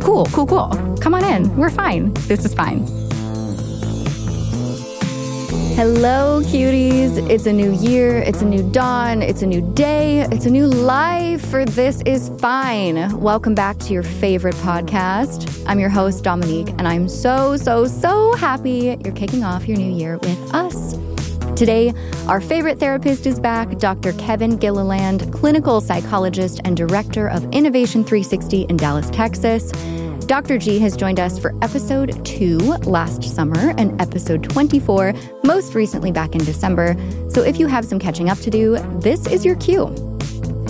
Cool, cool, cool. Come on in. We're fine. This is fine. Hello, cuties. It's a new year, it's a new dawn, it's a new day, it's a new life for This Is Fine. Welcome back to your favorite podcast. I'm your host, Dominique, and I'm so, so, so happy you're kicking off your new year with us. Today, our favorite therapist is back, Dr. Kevin Gilliland, clinical psychologist and director of Innovation 360 in Dallas, Texas. Dr. G has joined us for episode two last summer and episode 24, most recently back in December. So if you have some catching up to do, this is your cue.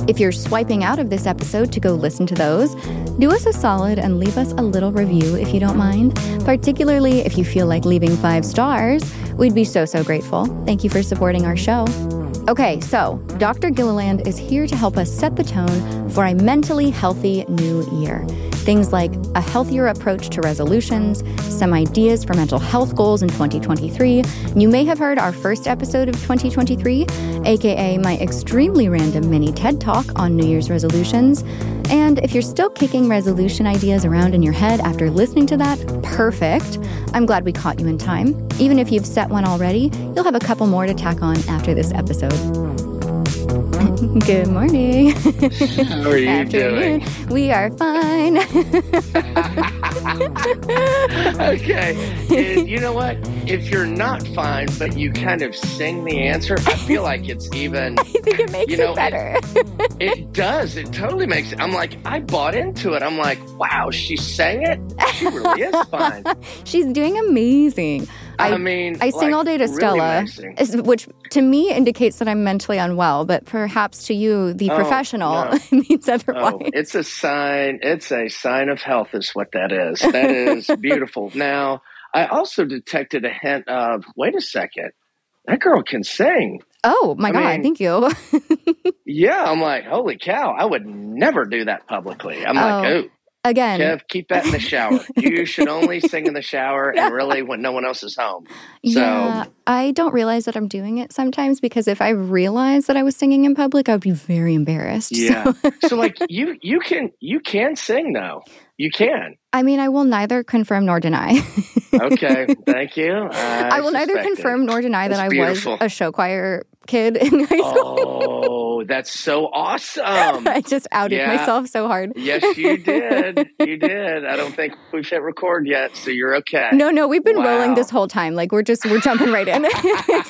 If you're swiping out of this episode to go listen to those, do us a solid and leave us a little review if you don't mind, particularly if you feel like leaving five stars. We'd be so, so grateful. Thank you for supporting our show. Okay, so Dr. Gilliland is here to help us set the tone for a mentally healthy new year. Things like a healthier approach to resolutions, some ideas for mental health goals in 2023. You may have heard our first episode of 2023, aka my extremely random mini TED Talk on New Year's resolutions. And if you're still kicking resolution ideas around in your head after listening to that, perfect. I'm glad we caught you in time. Even if you've set one already, you'll have a couple more to tack on after this episode. Good morning. How are you Afternoon. doing? We are fine. okay. And you know what? If you're not fine, but you kind of sing the answer, I feel like it's even. I think it makes You know, it better. It does. It totally makes it. I'm like, I bought into it. I'm like, wow, she sang it. She really is fine. She's doing amazing. I, I- mean, I sing like, all day to Stella, is- which to me indicates that I'm mentally unwell, but perhaps to you, the Oh, professional, no. means Oh, otherwise. it's a sign. It's a sign of health, is what that is. That is beautiful. Now, I also detected a hint of wait a second, that girl can sing. Oh my I God, mean- thank you. Yeah, I'm like, holy cow, I would never do that publicly. I'm Oh, like, oh, oh. Again, Kev, keep that in the shower. You should only sing in the shower Yeah. and really when no one else is home. yeah, I don't realize that I'm doing it sometimes because if I realized that I was singing in public, I would be very embarrassed. So- Yeah. So like you you can you can sing though. You can. I mean, I will neither confirm nor deny. Okay. Thank you. I, I will neither confirm nor deny that I beautiful. was a show choir kid in high school. Oh, that's so awesome. I just outed yeah. myself so hard. Yes, you did. You did. I don't think we've hit record yet, so you're okay. No, no, we've been rolling this whole time. Like we're just we're jumping right in.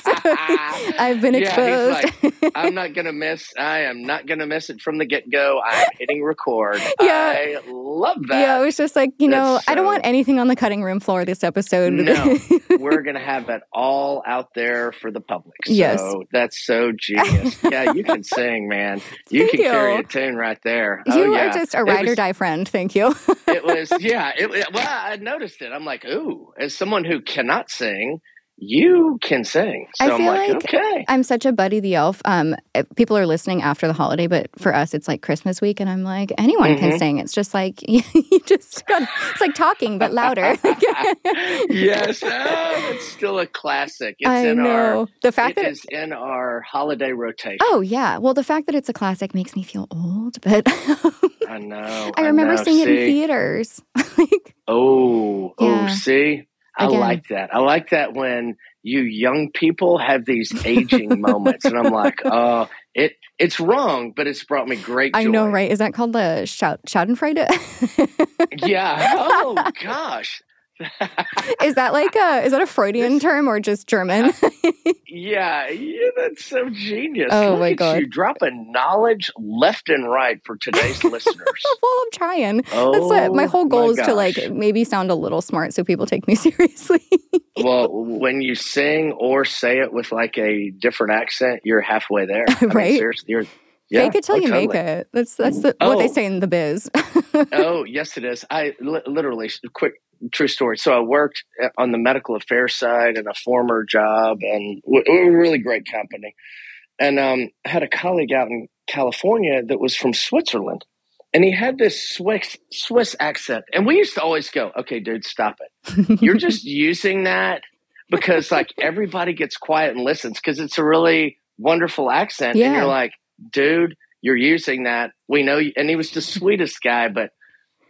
So, I've been Yeah, exposed. like, I'm not gonna miss. I am not gonna miss it from the get go. I'm hitting record. Yeah. I love that. yeah, it was just like you know, That's I don't want anything on the cutting room floor this episode. No, we're gonna have that all out there for the public. So Yes. that's so genius. Yeah, you can sing, man. You Thank can carry a tune right there. Oh, you oh, yeah. are just a ride or die friend. Thank you. it was yeah it- well i noticed it i'm like ooh as someone who cannot sing you can sing so I i'm feel like, like okay I'm such a Buddy the Elf. Um, people are listening after the holiday, but for us, it's like Christmas week, and I'm like, anyone can Mhm. sing. It's just like you just got, it's like talking but louder. yes oh, it's still a classic it's I in know our the fact it that is in our holiday rotation Oh yeah. Well, the fact that it's a classic makes me feel old, but i know I remember know. seeing it in theaters. like, oh Yeah. oh see i Again. like that i like that when you young people have these aging moments and i'm like oh it it's wrong but it's brought me great joy I know, right? Is that called uh, the shout Schadenfreude? yeah oh gosh is that like a is that a Freudian term or just German? Yeah, yeah, that's so genius. Oh, Look my God. You dropping knowledge left and right for today's listeners. well, I'm trying. Oh, That's what my oh whole goal is to like maybe sound a little smart so people take me seriously. well, when you sing or say it with like a different accent, you're halfway there. I mean, Right? seriously, you're yeah, Fake it till oh, you make it. That's that's the, what they Oh. say in the biz. oh, yes, it is. I li- literally quick true story. So I worked on the medical affairs side in a former job, and we were a really great company. And um, had a colleague out in California that was from Switzerland, and he had this Swiss Swiss accent. And we used to always go, "Okay, dude, stop it. You're just using that because like everybody gets quiet and listens because it's a really wonderful accent." Yeah. And you're like, "Dude, you're using that. We know." You. And he was the sweetest guy, but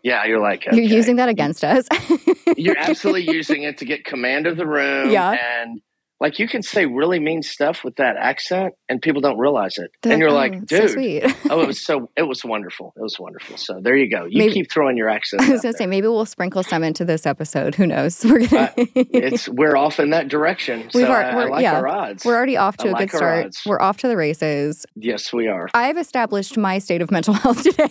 yeah, you're like You're using that against us. you're absolutely using it to get command of the room. Yeah. And like you can say really mean stuff with that accent and people don't realize it. They're and you're "Oh, like, so dude, sweet. oh, it was so, it was wonderful. It was wonderful. So there you go. You Maybe- keep throwing your accent. I was gonna say maybe we'll sprinkle some into this episode. Who knows? We're gonna. Uh, it's, we're off in that direction. So We've al- I, I we're- like yeah. our odds. We're already off to I a like good start. odds. We're off to the races. yes, we are. I've established my state of mental health today.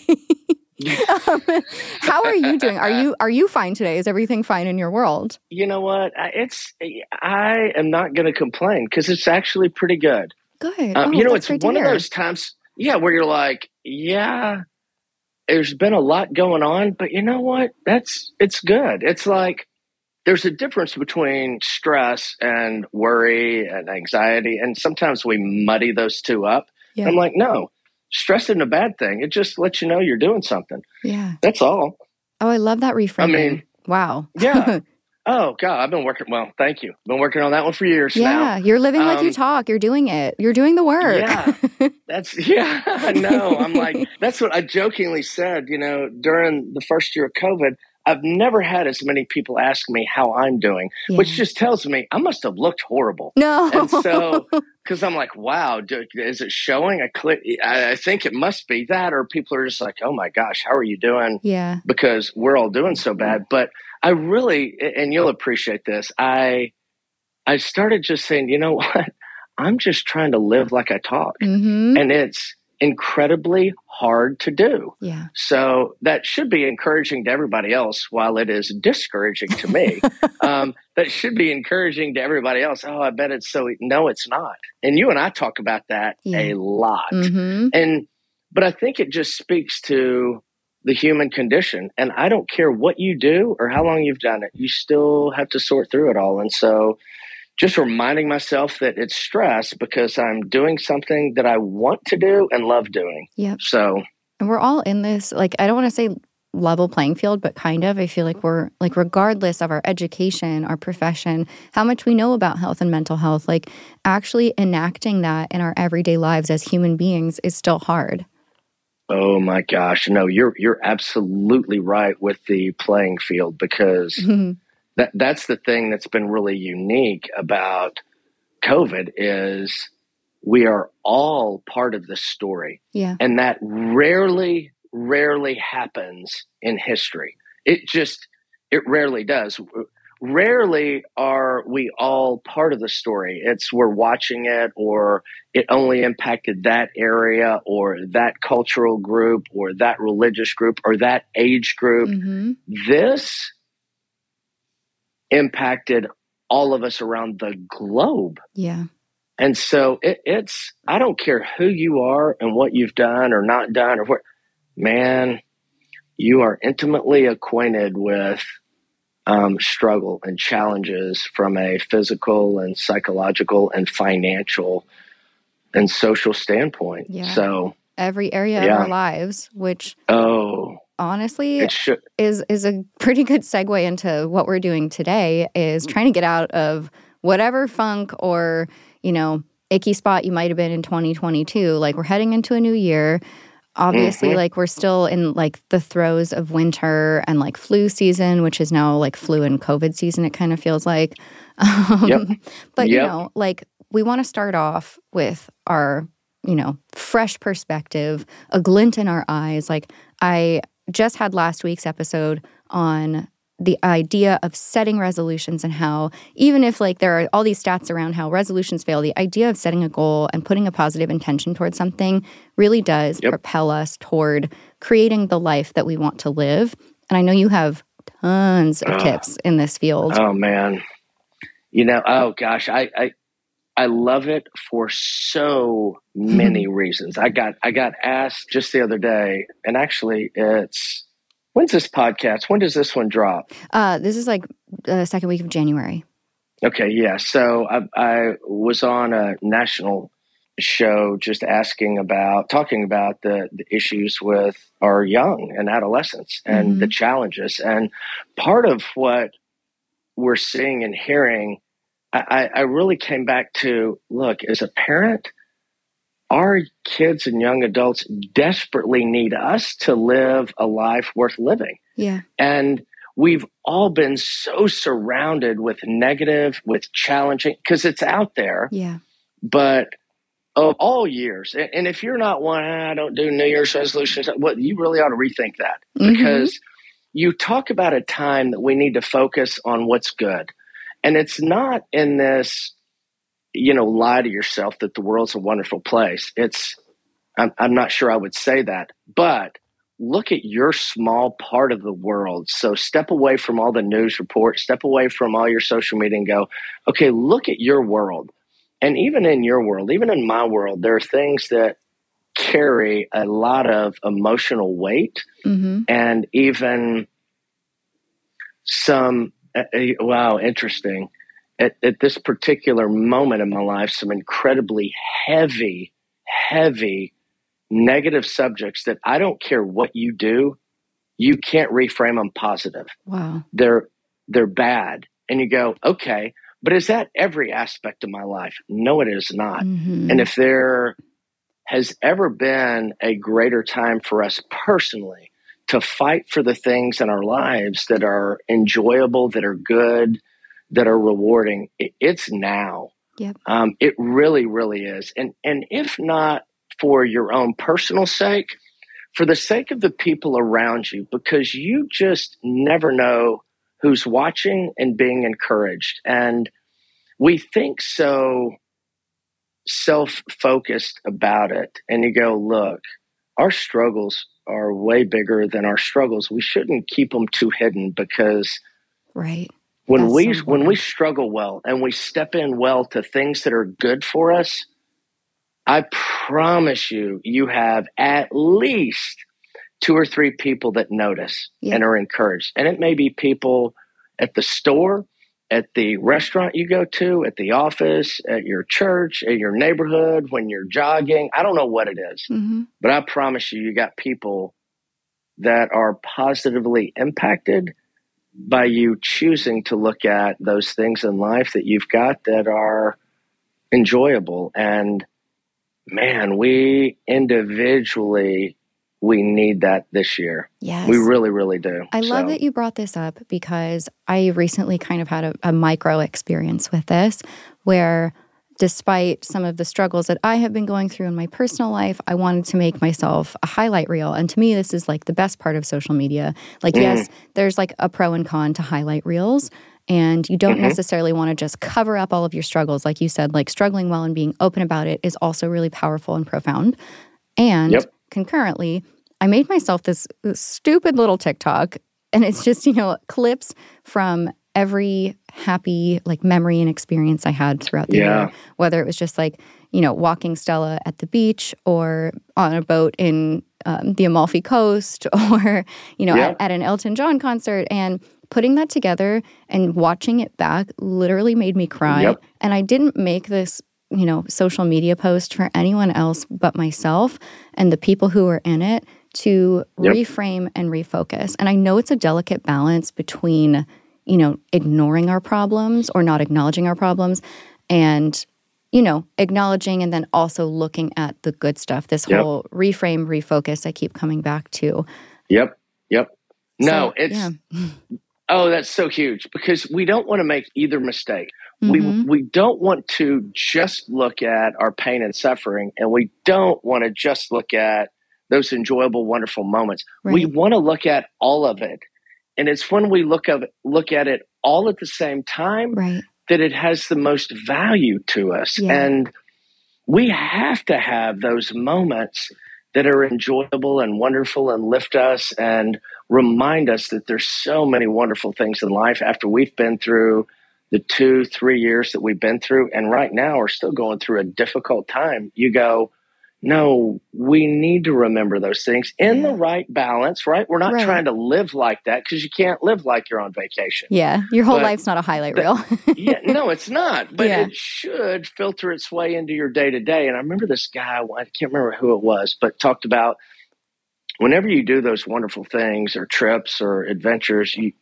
Um, how are you doing? Are you are you fine today? Is everything fine in your world? you know what? It's, I am not going to complain because it's actually pretty good. Good. Um, Oh, you know, it's one of those times, yeah, where you're like, yeah, there's been a lot going on, but you know what? That's it's good. It's like there's a difference between stress and worry and anxiety, and sometimes we muddy those two up. Yeah. I'm like, no, stress isn't a bad thing. It just lets you know you're doing something. Yeah. That's all. Oh, I love that reframing. I mean, wow. Yeah. Oh God, I've been working. Well, thank you. Been working on that one for years now. yeah. You're living like you Um, talk. You're doing it. You're doing the work. Yeah. That's yeah, I know. I'm like that's what I jokingly said, you know, during the first year of COVID, I've never had as many people ask me how I'm doing, which just tells me I must have looked horrible. no. And so cuz I'm like, wow, do, is it showing? I click I, I think it must be that or people are just like, "Oh my gosh, how are you doing?" yeah. because we're all doing so bad. But I really, and you'll appreciate this. I, I started just saying, you know what? I'm just trying to live like I talk, hmm and it's incredibly hard to do. Yeah. So that should be encouraging to everybody else, while it is discouraging to me. um, that should be encouraging to everybody else. Oh, I bet it's so. e-" No, it's not. And you and I talk about that Yeah. a lot hmm and but i think it just speaks to the human condition and i don't care what you do or how long you've done it you still have to sort through it all and so just reminding myself that it's stress because i'm doing something that i want to do and love doing Yep. so And we're all in this, like, I don't want to say level playing field, but kind of. I feel like we're, like, regardless of our education, our profession, how much we know about health and mental health, like, actually enacting that in our everyday lives as human beings is still hard. oh my gosh no you're you're absolutely right with the playing field because Mhm. That that's the thing that's been really unique about covid is we are all part of the story. Yeah. and that rarely rarely happens in history. It just it rarely does. Rarely are we all part of the story. It's we're watching it or it only impacted that area or that cultural group or that religious group or that age group. Hmm this impacted all of us around the globe Yeah. and so it, it's, I don't care who you are and what you've done or not done or what, man, you are intimately acquainted with um, struggle and challenges from a physical and psychological and financial and social standpoint. Yeah. So, Every area Yeah. of our lives, which oh, honestly it should, is is a pretty good segue into what we're doing today is trying to get out of whatever funk or you know icky spot you might have been in 2022 like we're heading into a new year. Obviously Mhm. like we're still in like the throes of winter and like flu season which is now like flu and covid season it kind of feels like. Um, Yep. but you know like we want to start off with our you know fresh perspective a glint in our eyes. Like i just had last week's episode on the idea of setting resolutions and how even if like there are all these stats around how resolutions fail the idea of setting a goal and putting a positive intention towards something really does Yep. propel us toward creating the life that we want to live and i know you have tons of Ah. tips in this field oh man, you know, oh gosh, I, I, I love it for so many reasons. I got I got asked just the other day, and actually, it's When's this podcast? When does this one drop? Uh, this is like the second week of January. Okay, yeah. So I, I was on a national show just asking about talking about the, the issues with our young and adolescents and mm-hmm. the challenges and part of what we're seeing and hearing I, I really came back to look as a parent our kids and young adults desperately need us to live a life worth living yeah and we've all been so surrounded with negative with challenging because it's out there yeah but of all years. And if you're not one, I don't do New Year's resolutions, what you really ought to rethink that mm-hmm. because you talk about a time that we need to focus on what's good. And it's not in this, you know, lie to yourself that the world's a wonderful place. It's, I'm, I'm not sure I would say that, but look at your small part of the world. So step away from all the news reports, step away from all your social media and go, okay, look at your world and even in your world, even in my world, there are things that carry a lot of emotional weight mm-hmm. and even some, wow, interesting. At, at this particular moment in my life, some incredibly heavy, heavy negative subjects that I don't care what you do, you can't reframe them positive. Wow. They're they're bad. And you go, okay, but is that every aspect of my life? No, it is not. Mm-hmm. And if there has ever been a greater time for us personally to fight for the things in our lives that are enjoyable, that are good, that are rewarding, it's now. Yep. Um, it really, really is. And and if not for your own personal sake, for the sake of the people around you, because you just never know who's watching and being encouraged. And we think so self focused about it. And you go, look, our struggles are way bigger than our struggles. We shouldn't keep them too hidden because right. When That's we so when we struggle well and we step in well to things that are good for us, I promise you, you have at least two or three people that notice yeah. and are encouraged. And it may be people at the store, at the restaurant you go to, at the office, at your church, at your neighborhood, when you're jogging. I don't know what it is, mm-hmm. but I promise you, you got people that are positively impacted by you choosing to look at those things in life that you've got that are enjoyable. And man, we individually we need that this year. Yes. We really, really do. I so. love that you brought this up because I recently kind of had a, a micro experience with this where despite some of the struggles that I have been going through in my personal life, I wanted to make myself a highlight reel. And to me, this is like the best part of social media. Like, mm. yes, there's like a pro and con to highlight reels. And you don't mm-hmm. necessarily want to just cover up all of your struggles. Like you said, like struggling well and being open about it is also really powerful and profound. And yep concurrently, I made myself this, stupid little TikTok. And it's just, you know, clips from every happy like memory and experience I had throughout the yeah. year. Whether it was just like, you know, walking Stella at the beach or on a boat in um, the Amalfi Coast or, you know, yeah. at, at an Elton John concert. And putting that together and watching it back literally made me cry. Yep. And I didn't make this you know, social media post for anyone else but myself and the people who are in it to yep. reframe and refocus. And I know it's a delicate balance between, you know, ignoring our problems or not acknowledging our problems and, you know, acknowledging and then also looking at the good stuff. This yep. whole reframe, refocus I keep coming back to. Yep. Yep. No, so, it's yeah. Oh, that's so huge because we don't want to make either mistake. Mm-hmm. We we don't want to just look at our pain and suffering, and we don't want to just look at those enjoyable, wonderful moments. Right. We want to look at all of it, and it's when we look of look at it all at the same time right. that it has the most value to us. Yeah. And we have to have those moments that are enjoyable and wonderful and lift us and remind us that there's so many wonderful things in life after we've been through the two, three years that we've been through, and right now we're still going through a difficult time. You go, no, we need to remember those things in the right balance, right? We're not Right. trying to live like that because you can't live like you're on vacation. Yeah. Your whole But- life's not a highlight reel. yeah, no, it's not. But Yeah. it should filter its way into your day to day. And I remember this guy, I can't remember who it was, but talked about whenever you do those wonderful things or trips or adventures, you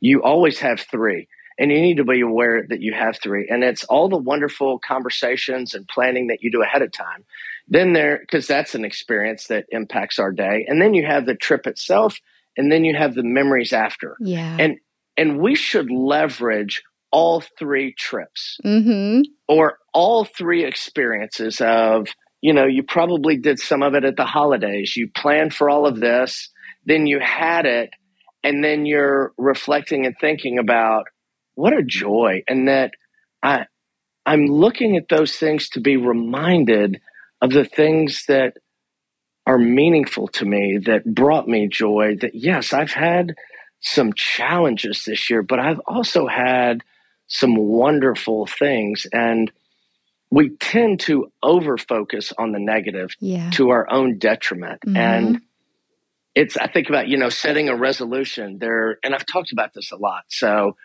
you always have three. And you need to be aware that you have three. And it's all the wonderful conversations and planning that you do ahead of time. Then there, because that's an experience that impacts our day. And then you have the trip itself, and then you have the memories after yeah. And- and we should leverage all three trips mm-hmm. or all three experiences of you know you probably did some of it at the holidays you planned for all of this then you had it and then you're reflecting and thinking about what a joy and that i i'm looking at those things to be reminded of the things that are meaningful to me that brought me joy that yes i've had some challenges this year but i've also had some wonderful things and we tend to over focus on the negative Yeah. to our own detriment Mhm. and it's i think about you know setting a resolution there and i've talked about this a lot so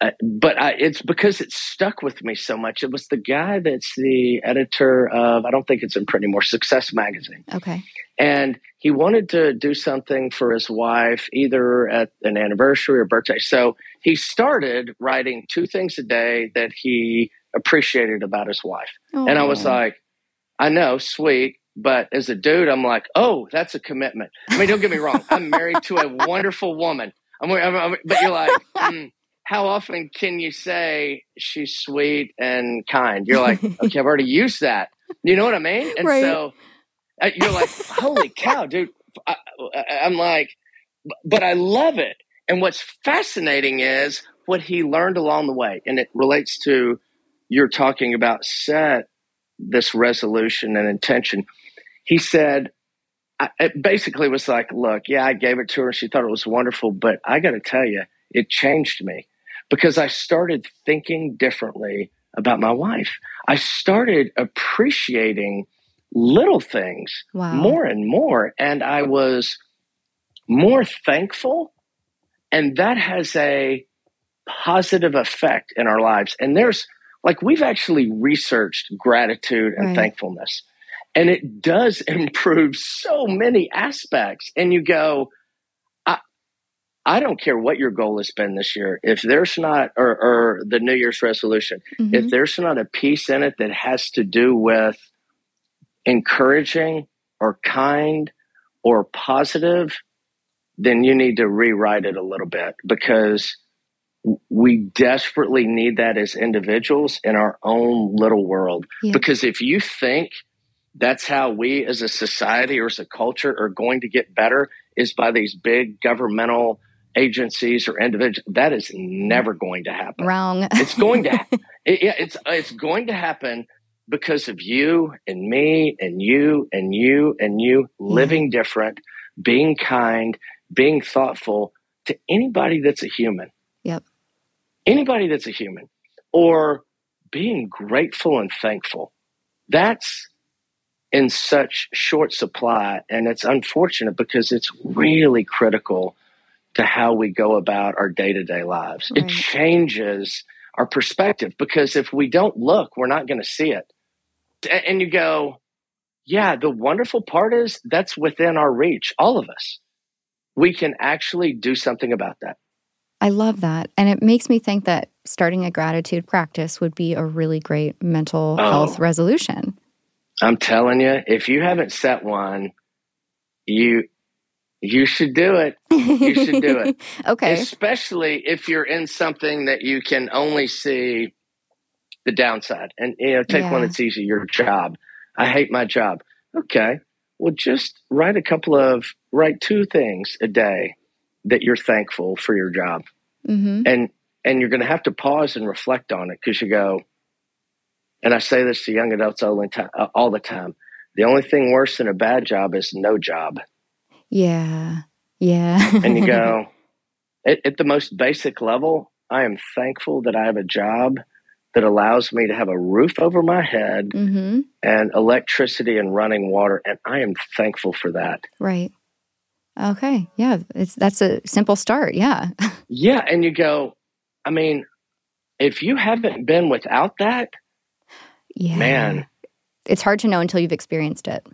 uh, but I, it's because it stuck with me so much. It was the guy that's the editor of i don't think it's in print anymore success magazine. Okay. and he wanted to do something for his wife either at an anniversary or birthday. So he started writing two things a day that he appreciated about his wife. And i was like i know sweet but as a dude i'm like oh that's a commitment. I mean don't get me wrong i'm married to a wonderful woman. I'm, I'm, I'm- but you're like hmm, how often can you say she's sweet and kind you're like okay i've already used that you know what i mean and Right. so uh, you're like, holy cow, dude. I, I- I'm like, but I love it. And what's fascinating is what he learned along the way. And it relates to you're talking about set this resolution and intention. He said, I, it basically was like, look, yeah, I gave it to her. She thought it was wonderful. But I got to tell you, it changed me because I started thinking differently about my wife. I started appreciating little things wow. more and more. And I was more thankful. And that has a positive effect in our lives. And there's like, we've actually researched gratitude and Right. thankfulness. And it does improve so many aspects. And you go, I don't care what your goal has been this year. If there's not, or, or the New Year's resolution, Mhm. if there's not a piece in it that has to do with encouraging or kind or positive, then you need to rewrite it a little bit because we desperately need that as individuals in our own little world. Yeah. Because if you think that's how we as a society or as a culture are going to get better is by these big governmental agencies or individuals, that is never going to happen. Wrong. It's going to, it, yeah, it's it's going to happen because of you and me and you and you and you mm. living different, being kind, being thoughtful to anybody that's a human. Yep. Anybody that's a human, or being grateful and thankful. That's in such short supply, and it's unfortunate because it's really critical to how we go about our day to day lives. It changes our perspective because if we don't look, we're not going to see it. And you go, yeah, the wonderful part is that's within our reach, all of us. We can actually do something about that. I love that. And it makes me think that starting a gratitude practice would be a really great mental Oh. health resolution. I'm telling you, if you haven't set one, you you should do it. You should do it. okay. especially if you're in something that you can only see the downside. And you know, take one that's easy, your job. I hate my job. Okay. Well, just write a couple of write two things a day that you're thankful for your job. hmm And and you're going to have to pause and reflect on it because you go and I say this to young adults all the time, all the time. The only thing worse than a bad job is no job. Yeah. Yeah. and you go at, at the most basic level i am thankful that i have a job that allows me to have a roof over my head Mm-hmm. and electricity and running water. And I am thankful for that. Right. Okay. Yeah. It's that's a simple start. Yeah. Yeah. And you go, I mean, if you haven't been without that, yeah. man, It's hard to know until you've experienced it.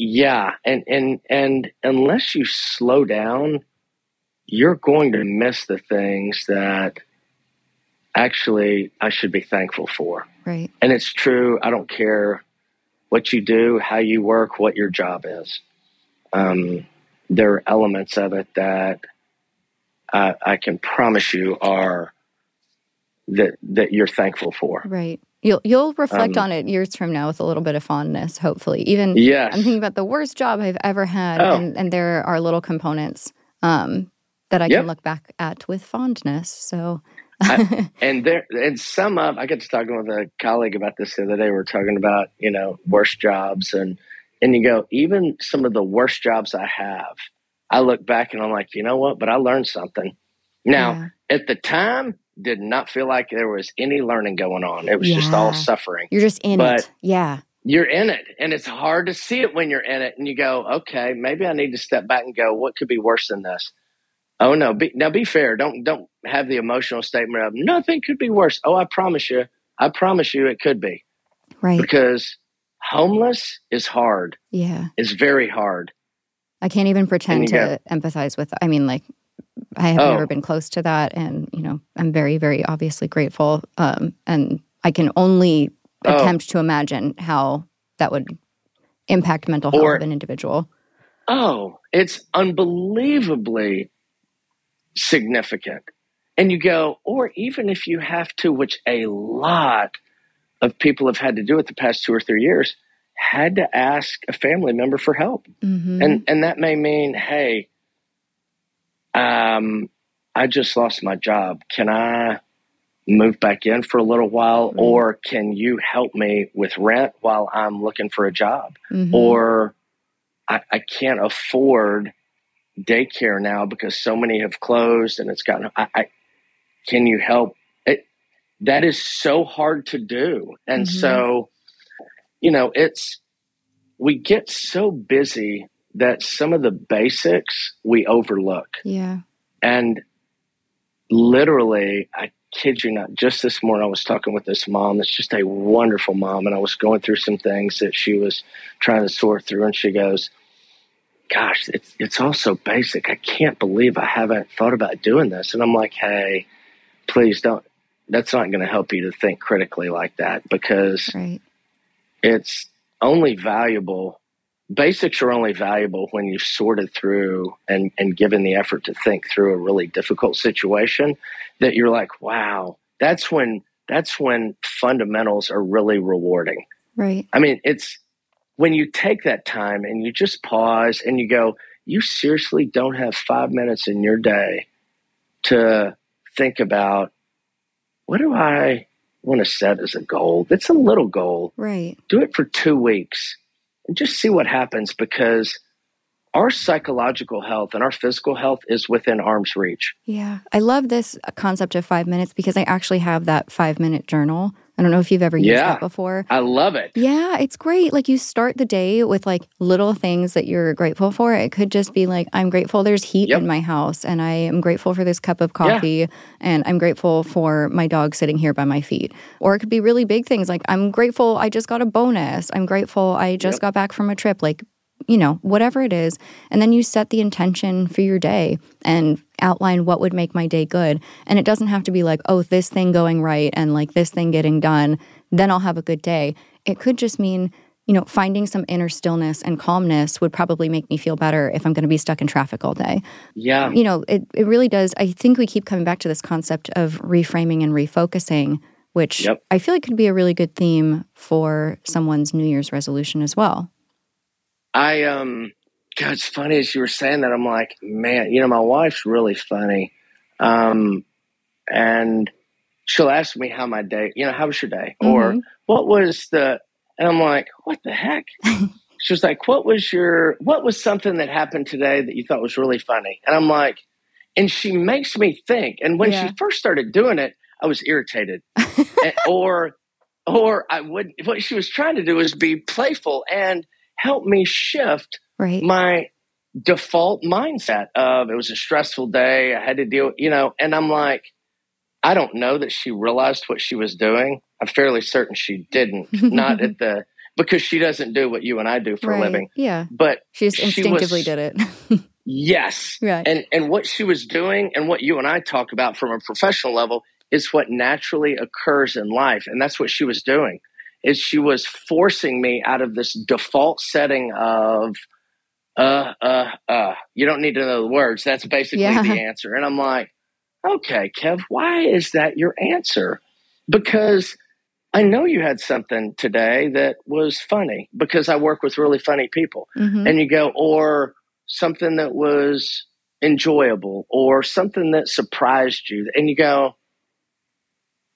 Yeah. And and and unless you slow down, you're going to miss the things that actually I should be thankful for. Right. And it's true. I don't care what you do, how you work, what your job is. Um, there are elements of it that I, I can promise you are that that you're thankful for. Right. You'll you'll reflect Um, on it years from now with a little bit of fondness, hopefully. Even Yes. I'm thinking about the worst job I've ever had, Oh. and, and there are little components um, that I Yep. can look back at with fondness. So, and there and some of I got to talking with a colleague about this the other day. We are talking about you know worst jobs and and you go even some of the worst jobs I have. I look back and I'm like, you know what? But I learned something. Now yeah. at the time, did not feel like there was any learning going on. It was just all suffering. you're just in But- it. Yeah. You're in it, and it's hard to see it when you're in it. And you go, okay, maybe I need to step back and go, what could be worse than this? Oh no! Be, now be fair. Don't don't have the emotional statement of nothing could be worse. Oh, I promise you, I promise you, it could be Right. because homeless is hard. Yeah. It's very hard. I can't even pretend to empathize with. I mean, like, I have Oh. never been close to that, and you know, I'm very, very obviously grateful. Um, and I can only Oh. attempt to imagine how that would impact mental health Or- of an individual. Oh, it's unbelievably significant. And you go, or even if you have to, which a lot of people have had to do it the past two or three years, had to ask a family member for help. Mhm. And and that may mean, hey, um, I just lost my job. Can I move back in for a little while? Right. Or can you help me with rent while I'm looking for a job? Mhm. or I, I can't afford daycare now because so many have closed and it's gotten I, I can you help it that is so hard to do and Mhm. so you know it's we get so busy that some of the basics we overlook yeah. and literally, I kid you not, just this morning I was talking with this mom that's just a wonderful mom. And I was going through some things that she was trying to sort through. And she goes, Gosh, it's, it's all so basic. I can't believe I haven't thought about doing this. And I'm like, Hey, please don't. That's not going to help you to think critically like that because Right. it's only valuable basics are only valuable when you've sorted through and, and given the effort to think through a really difficult situation that you're like wow that's when that's when fundamentals are really rewarding Right. i mean it's when you take that time and you just pause and you go you seriously don't have five minutes in your day to think about what do i want to set as a goal that's a little goal Right. do it for two weeks and just see what happens because our psychological health and our physical health is within arm's reach. Yeah. I love this concept of five minutes because I actually have that five minute journal. I don't know if you've ever used Yeah. that before. I love it. Yeah, it's great. Like you start the day with like little things that you're grateful for. It could just be like, I'm grateful there's heat Yep. in my house and I am grateful for this cup of coffee and I'm grateful for my dog sitting here by my feet. Or it could be really big things like, I'm grateful I just got a bonus. I'm grateful I just Yep. got back from a trip. Like, you know, whatever it is. And then you set the intention for your day and outline what would make my day good. And it doesn't have to be like, oh, this thing going right and like this thing getting done, then I'll have a good day. It could just mean, you know, finding some inner stillness and calmness would probably make me feel better if I'm going to be stuck in traffic all day. Yeah. You know, it, it really does. I think we keep coming back to this concept of reframing and refocusing, which Yep. I feel like could be a really good theme for someone's New Year's resolution as well. I um God, it's funny as you were saying that. I'm like, man, you know, my wife's really funny. Um and she'll ask me how my day, you know, how was your day? Or Mhm. what was the and I'm like, what the heck? she was like, what was your what was something that happened today that you thought was really funny? And I'm like, and she makes me think. And when Yeah. she first started doing it, I was irritated, or or I would. What she was trying to do was be playful and help me shift right. my default mindset of it was a stressful day. I had to deal, you know, and I'm like, I don't know that she realized what she was doing. I'm fairly certain she didn't. Not at the because she doesn't do what you and I do for right. a living. Yeah. But she just instinctively she was, did it. yes. Right. And and what she was doing and what you and I talk about from a professional level is what naturally occurs in life. And that's what she was doing. Is she was forcing me out of this default setting of uh uh uh you don't need to know the words. That's basically Yeah. the answer. And I'm like, okay, Kev, why is that your answer? Because I know you had something today that was funny because I work with really funny people. Mhm. And you go, or something that was enjoyable or something that surprised you. And you go,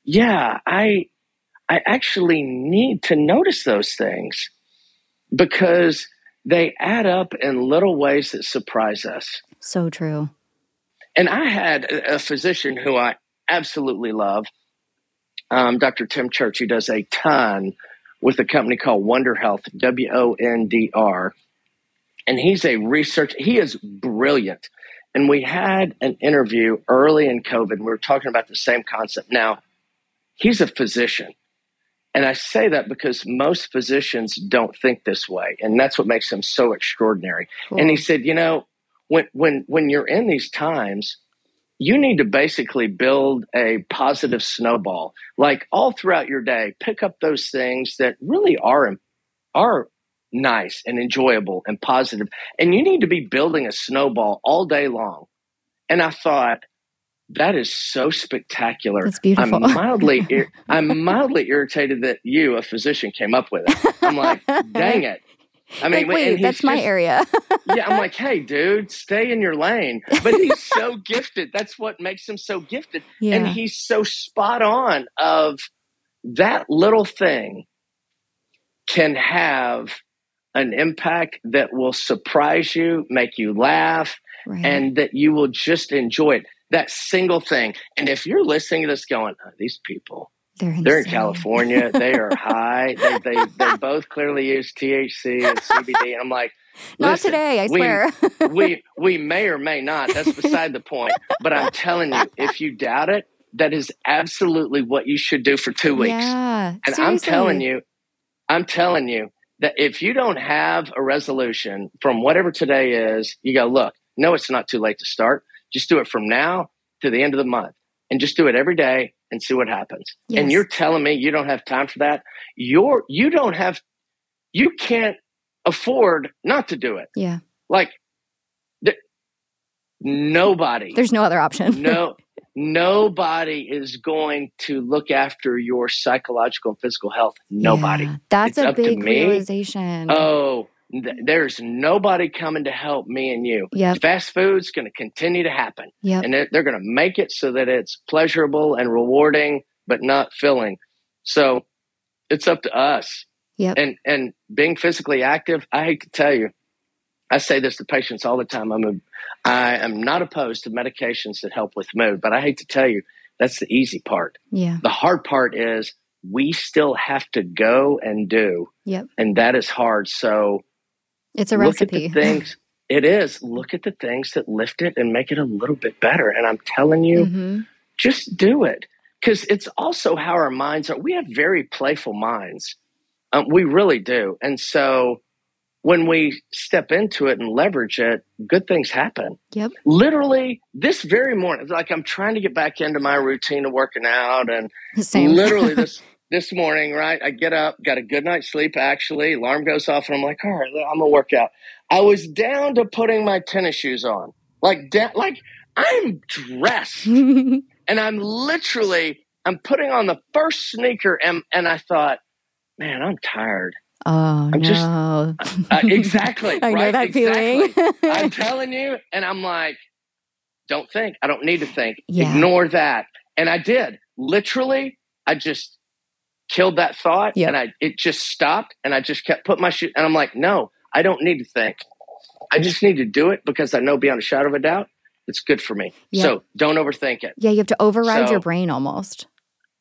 yeah, I, I actually need to notice those things because they add up in little ways that surprise us. So true. And I had a physician who I absolutely love, um, Dr. Tim Church, who does a ton with a company called Wondr Health, W O N D R. And he's a research, he is brilliant. And we had an interview early in COVID, and we were talking about the same concept. Now, he's a physician. And I say that because most physicians don't think this way. And that's what makes them so extraordinary. Cool. And he said, you know, when when when you're in these times, you need to basically build a positive snowball. Like all throughout your day, pick up those things that really are are nice and enjoyable and positive, and you need to be building a snowball all day long. And I thought that is so spectacular. That's beautiful. I'm mildly ir- I'm mildly irritated that you, a physician, came up with it. I'm like, dang it. I mean, like, wait, that's my area. yeah, I'm like, hey, dude, stay in your lane. But he's so gifted. That's what makes him so gifted. yeah. And he's so spot on of that little thing can have an impact that will surprise you, make you laugh, right. and that you will just enjoy it. That single thing. And if you're listening to this going, oh, these people, they're, they're in. California, they are high, they, they, they both clearly use THC and CBD. And I'm like, Not today, I we- swear. we we may or may not. That's beside the point. But I'm telling you, if you doubt it, that is absolutely what you should do for two weeks. Yeah. and I'm telling you, I'm telling you that if you don't have a resolution from whatever today is, you go, look, no, it's not too late to start. Just do it from now to the end of the month and just do it every day and see what happens. Yes. And you're telling me you don't have time for that. You're you don't have you can't afford not to do it. Yeah. Like th- nobody There's no other option. no nobody is going to look after your psychological and physical health nobody Yeah. That's It's a up to big me. realization. oh th- there's nobody coming to help me and you Yep. fast food's going to continue to happen Yep. and they're, they're going to make it so that it's pleasurable and rewarding but not filling so it's up to us Yep. and and being physically active i hate to tell you i say this to patients all the time i'm a i am not opposed to medications that help with mood but i hate to tell you that's the easy part Yeah. the hard part is we still have to go and do Yep. and that is hard so It's a look recipe. at the things it is. Look at the things that lift it and make it a little bit better. And i'm telling you hmm just do it. Because it's also how our minds are. We have very playful minds. Um, we really do. And so when we step into it and leverage it good things happen. Yep. literally this very morning like i'm trying to get back into my routine of working out and Same. literally this this morning right i get up got a good night's sleep actually alarm goes off and i'm like all right i'm gonna work out i was down to putting my tennis shoes on like da- like i'm dressed and I'm literally I'm putting on the first sneaker and and I thought, man, I'm tired. oh I'm just- no. Uh, exactly. I know that Exactly. feeling. I'm telling you, and I'm like, don't think. I don't need to think. Yeah. Ignore that. And I did. Literally, I just killed that thought Yep. and I it just stopped and I just kept putting my shoe and I'm like, no, I don't need to think. I just need to do it because I know beyond a shadow of a doubt it's good for me. Yep. So don't overthink it. yeah, you have to override So- your brain almost.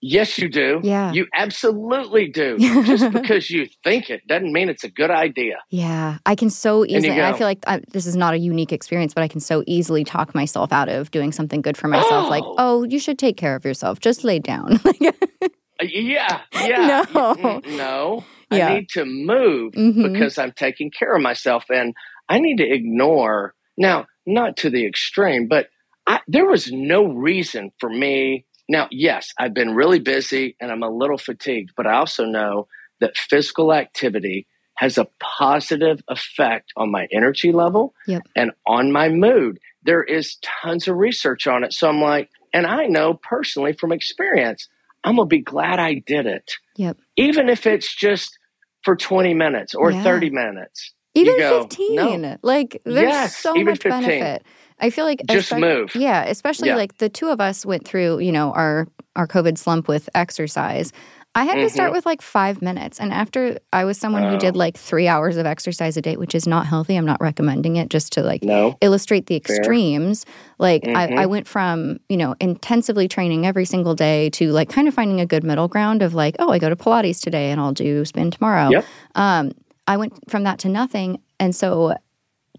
Yes, you do. Yeah. You absolutely do. Just because you think it doesn't mean it's a good idea. Yeah. I can so easily, I feel like I, this is not a unique experience, but I can so easily talk myself out of doing something good for myself. Like, Oh. oh, you should take care of yourself. Just lay down. Uh, Yeah. Yeah. No. No. Yeah. I need to move Mhm. because I'm taking care of myself and I need to ignore now, not to the extreme, but I, there was no reason for me. Now, yes, I've been really busy and I'm a little fatigued, but I also know that physical activity has a positive effect on my energy level Yep. and on my mood. There is tons of research on it. So I'm like, and I know personally from experience, I'm going to be glad I did it. Yep. Even if it's just for 20 minutes or Yeah. 30 minutes. even go, 15. no. Like, there's Yes, so much 15. benefit. I feel like Just move. Yeah, especially Yeah. like the two of us went through, you know, our our COVID slump with exercise. I had to start Mhm. with like five minutes, and after I was someone who did like three hours of exercise a day, which is not healthy. I'm not recommending it just to like No. illustrate the Fair. extremes. Like I, Mhm. I went from you know intensively training every single day to like kind of finding a good middle ground of like, oh, I go to Pilates today and I'll do spin tomorrow. Yep. Um, I went from that to nothing, and so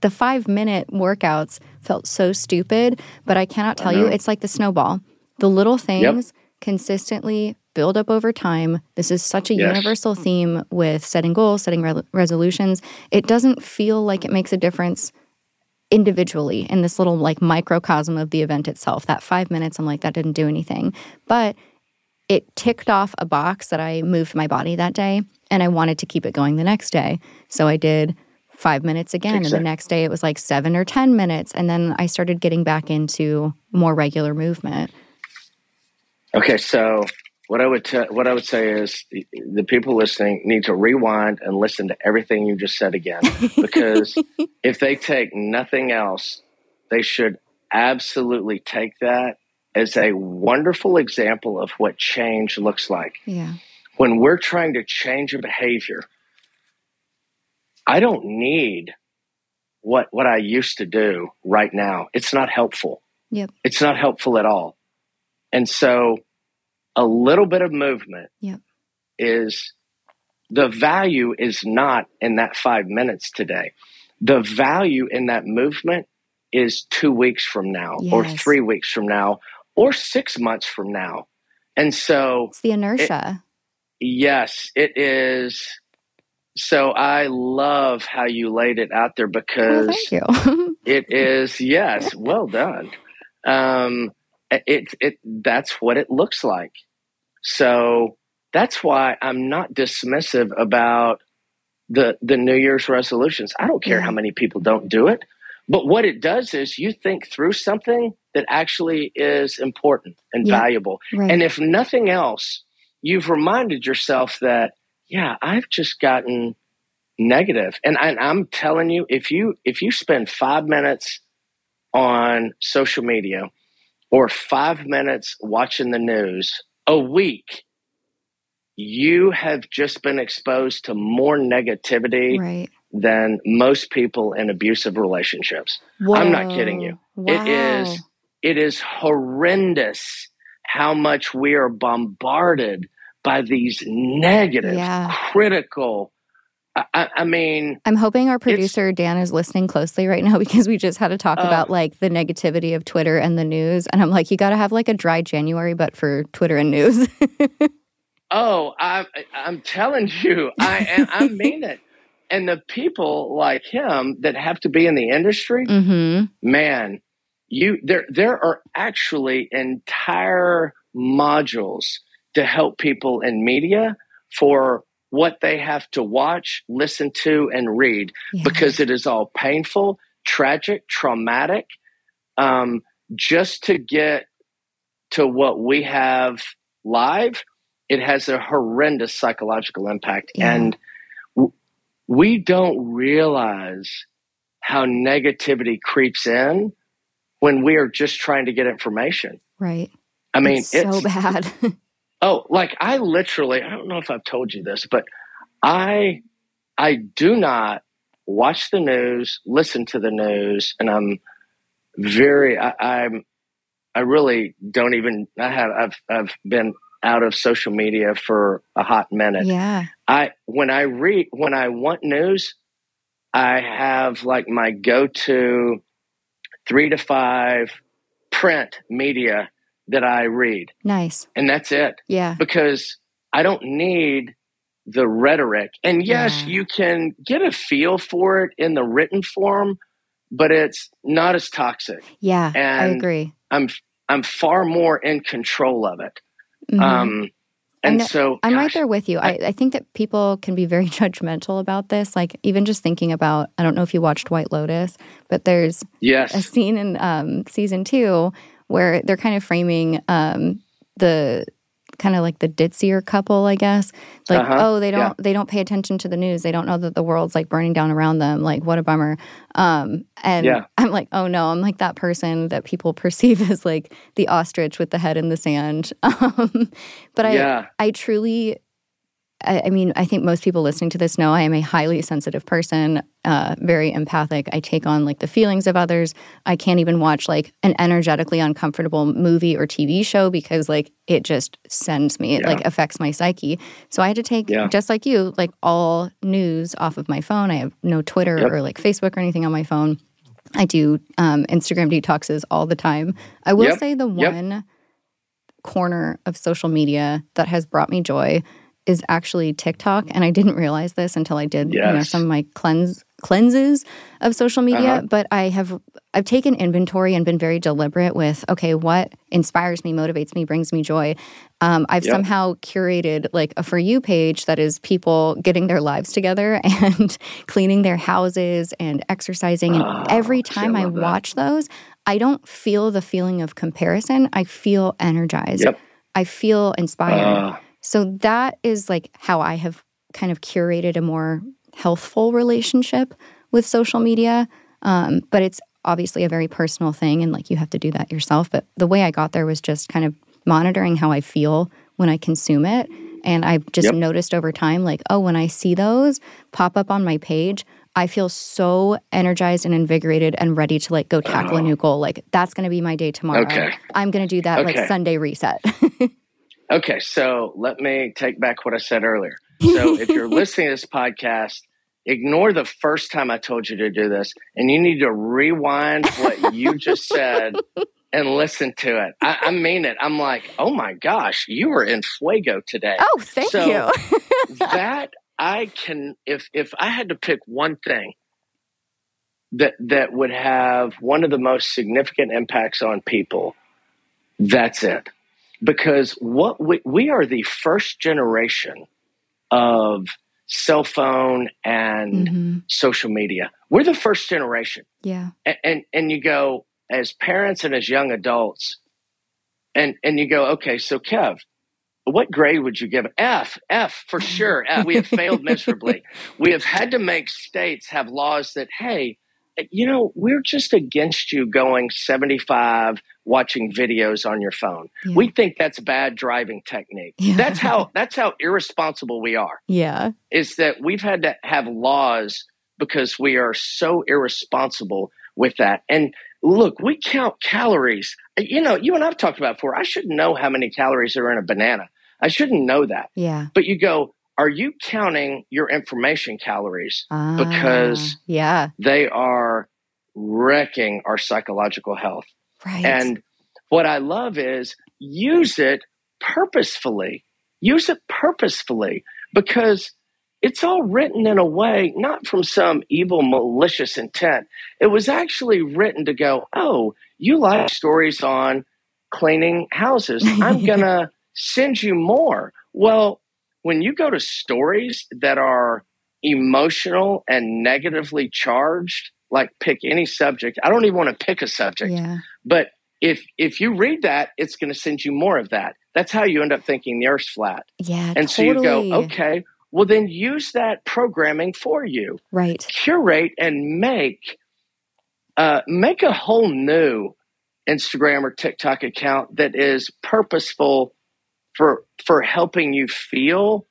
the five minute workouts felt so stupid. But I cannot tell you, it's like the snowball. The little things consistently build up over time. This is such a Yes. universal theme with setting goals, setting re- resolutions. It doesn't feel like it makes a difference individually in this little like microcosm of the event itself. That five minutes, I'm like, that didn't do anything. But it ticked off a box that I moved my body that day and I wanted to keep it going the next day. So I did five minutes again. And the next day it was like seven or 10 minutes. And then I started getting back into more regular movement. Okay, so what I would te- what I would say is the, the people listening need to rewind and listen to everything you just said again because if they take nothing else, they should absolutely take that as a wonderful example of what change looks like. Yeah. When we're trying to change a behavior, I don't need what what I used to do right now. It's not helpful. Yep. It's not helpful at all. And so a little bit of movement Yep. is the value is not in that 5 minutes today. The value in that movement is 2 weeks from now or 3 weeks from now or 6 months from now. And so It's the inertia. Yes, it is. So I love how you laid it out there well, because thank you. it is yes, well done. Um, it it that's what it looks like. So that's why I'm not dismissive about the the New Year's resolutions. I don't care how many people don't do it, but what it does is you think through something that actually is important and Yeah. valuable. right. And if nothing else, you've reminded yourself that, yeah, I've just gotten negative. And I, I'm telling you, if you if you spend five minutes on social media or five minutes watching the news a week, you have just been exposed to more negativity right. than most people in abusive relationships. I'm not kidding you. Whoa. It is it is horrendous how much we are bombarded by these negative, Yeah. critical. I, I, mean, I'm hoping our producer Dan is listening closely right now because we just had to talk Oh. about like the negativity of Twitter and the news, and I'm like, you got to have like a dry January, but for Twitter and news. oh, I, I'm telling you, I I mean it. And the people like him that have to be in the industry, mm-hmm. man, you there there are actually entire modules to help people in media for what they have to watch, listen to, and read because it is all painful, tragic, traumatic. Um, just to get to what we have live, it has a horrendous psychological impact. Yeah. And w- we don't realize how negativity creeps in when we are just trying to get information. right. I mean, it's so bad. Oh, like I literally, I don't know if I've told you this, but I I do not watch the news, listen to the news, and I'm very I, I'm I really don't even I have I've I've been out of social media for a hot minute. Yeah. I when I read when I want news, I have like my go-to three to five print media that I read. Nice. And that's it. Yeah. Because I don't need the rhetoric. And yes, Yeah. you can get a feel for it in the written form, but it's not as toxic. Yeah. I agree. I'm I'm far more in control of it. Mhm. Um and And so I'm right there with you. I, I think that people can be very judgmental about this. Like, even just thinking about, I don't know if you watched White Lotus, but there's yes. a scene in um, season two where they're kind of framing um, the kind of like the ditzier couple, I guess. Like, Uh-huh. oh, they don't Yeah. they don't pay attention to the news. They don't know that the world's like burning down around them. Like, what a bummer. Um, and Yeah. I'm like, oh no, I'm like that person that people perceive as like the ostrich with the head in the sand. Um, but I yeah. I truly, I, I mean, I think most people listening to this know I am a highly sensitive person, uh, very empathic. I take on like the feelings of others. I can't even watch like an energetically uncomfortable movie or TV show because like it just sends me, it Yeah. like affects my psyche. So I had to take, Yeah. just like you, like all news off of my phone. I have no Twitter Yep. or like Facebook or anything on my phone. I do um, Instagram detoxes all the time. I will Yep. say the Yep. one corner of social media that has brought me joy is actually TikTok, and I didn't realize this until I did you know some of my cleanse cleanses of social media. Uh-huh. But I have I've taken inventory and been very deliberate with okay, what inspires me, motivates me, brings me joy. Um, I've Yep. somehow curated like a for you page that is people getting their lives together and cleaning their houses and exercising. And Oh, every see, I time I love that. watch those, I don't feel the feeling of comparison. I feel energized. Yep. I feel inspired. Uh, So that is like how I have kind of curated a more healthful relationship with social media. Um, but it's obviously a very personal thing, and like you have to do that yourself. But the way I got there was just kind of monitoring how I feel when I consume it. And I've just Yep. noticed over time, like, oh, when I see those pop up on my page, I feel so energized and invigorated and ready to like go tackle a new goal. Like, that's going to be my day tomorrow. Okay. I'm going to do that like Sunday reset. Okay, so let me take back what I said earlier. So if you're listening to this podcast, ignore the first time I told you to do this, and you need to rewind what you just said and listen to it. I, I mean it. I'm like, oh my gosh, you were in fuego today. oh, thank So- you. that I can, if if I had to pick one thing that that would have one of the most significant impacts on people, that's it. Because what we, we are the first generation of cell phone and Mhm. social media. We're the first generation Yeah. and, and and you go as parents and as young adults and and you go okay so kev what grade would you give f f for sure F. we have failed miserably we have had to make states have laws that hey you know we're just against you going 75 watching videos on your phone Yeah. we think that's bad driving technique Yeah. that's how that's how irresponsible we are Yeah. is that we've had to have laws because we are so irresponsible with that. And look, we count calories. You know, you and I've talked about before. I shouldn't know how many calories are in a banana. I shouldn't know that. Yeah. But you go, are you counting your information calories? Ah, Because- yeah, They are wrecking our psychological health. right. And what I love is use it purposefully. Use it purposefully because it's all written in a way, not from some evil, malicious intent. It was actually written to go, oh, you like stories on cleaning houses. I'm going to send you more. Well, when you go to stories that are emotional and negatively charged, like pick any subject, I don't even want to pick a subject. yeah, But if if you read that, it's going to send you more of that. That's how you end up thinking the Earth's flat. yeah. And so you go, okay, well then use that programming for you. Right. Curate and make uh, make a whole new Instagram or TikTok account that is purposeful for for helping you feel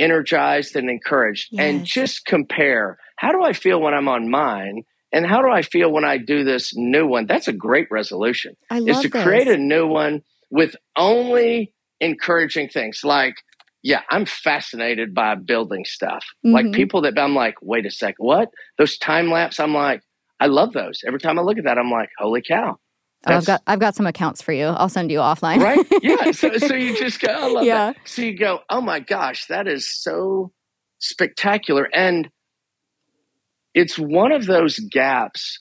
energized and encouraged. And just compare how do I feel when I'm on mine and how do I feel when I do this new one? That's a great resolution I is to this. create a new one with only encouraging things like, yeah, I'm fascinated by building stuff. Mm-hmm. Like people that I'm like, wait a second, what? Those time lapse, I'm like, I love those. Every time I look at that, I'm like, holy cow. Oh, I've got I've got some accounts for you. I'll send you offline. right? Yeah. So so you just go, I love yeah. that. So you go, oh my gosh, that is so spectacular. And it's one of those gaps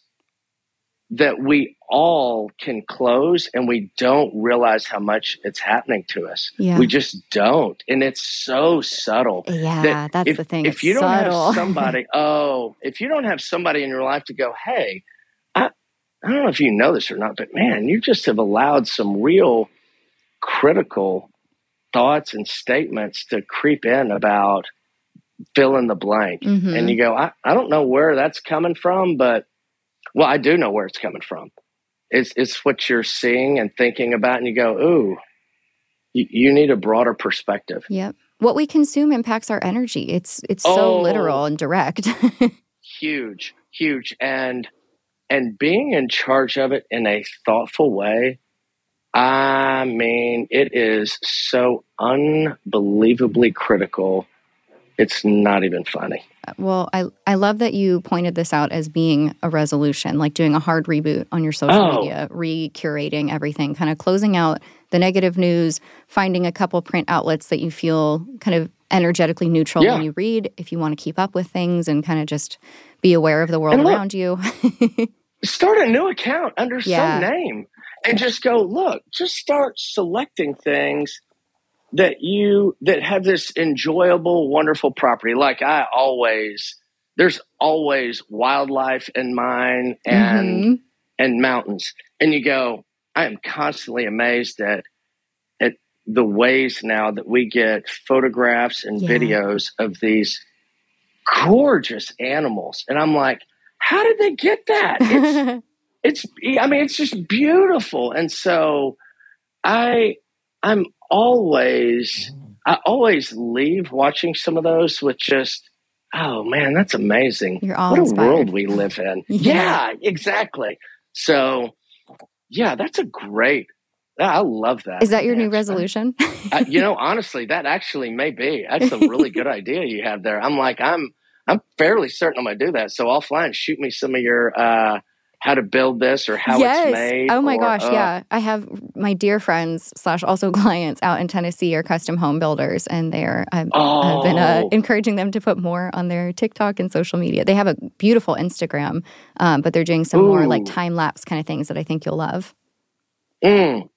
that we all can close and we don't realize how much it's happening to us. Yeah. We just don't. And it's so subtle. Yeah, that that's if, the thing. If it's you don't subtle. have somebody, oh, if you don't have somebody in your life to go, hey, I, don't know if you know this or not, but man, you just have allowed some real critical thoughts and statements to creep in about fill in the blank. Mm-hmm. And you go, I, I don't know where that's coming from, but well, I do know where it's coming from. It's it's what you're seeing and thinking about, and you go, "Ooh, you, you need a broader perspective." Yep. What we consume impacts our energy. It's it's oh, so literal and direct. huge, huge, and and being in charge of it in a thoughtful way. I mean, it is so unbelievably critical it's not even funny. Uh, well, I I love that you pointed this out as being a resolution, like doing a hard reboot on your social oh. media, recurating everything, kind of closing out the negative news, finding a couple print outlets that you feel kind of energetically neutral yeah. when you read, if you want to keep up with things and kind of just be aware of the world look, around you. start a new account under yeah. some name and just go, look, just start selecting things that you that have this enjoyable, wonderful property. Like I always, there's always wildlife in mine and mm-hmm. and mountains, and you go. I am constantly amazed at at the ways now that we get photographs and yeah. videos of these gorgeous animals, and I'm like, how did they get that? It's, it's I mean, it's just beautiful, and so I I'm always I always leave watching some of those with just oh man, that's amazing. You're all what inspired. a world we live in. yeah. yeah, exactly. So yeah, that's a great I love that. Is that your new resolution? uh, you know, honestly, that actually may be. That's a really good idea you have there. I'm like, I'm I'm fairly certain I'm gonna do that. So offline, shoot me some of your uh, how to build this or how yes. it's made. Oh my or, gosh, uh, yeah. I have my dear friends slash also clients out in Tennessee are custom home builders, and they're I've, oh. I've been uh, oh. encouraging them to put more on their TikTok and social media. They have a beautiful Instagram, um, but they're doing some Ooh. more like time lapse kind of things that I think you'll love. Mm.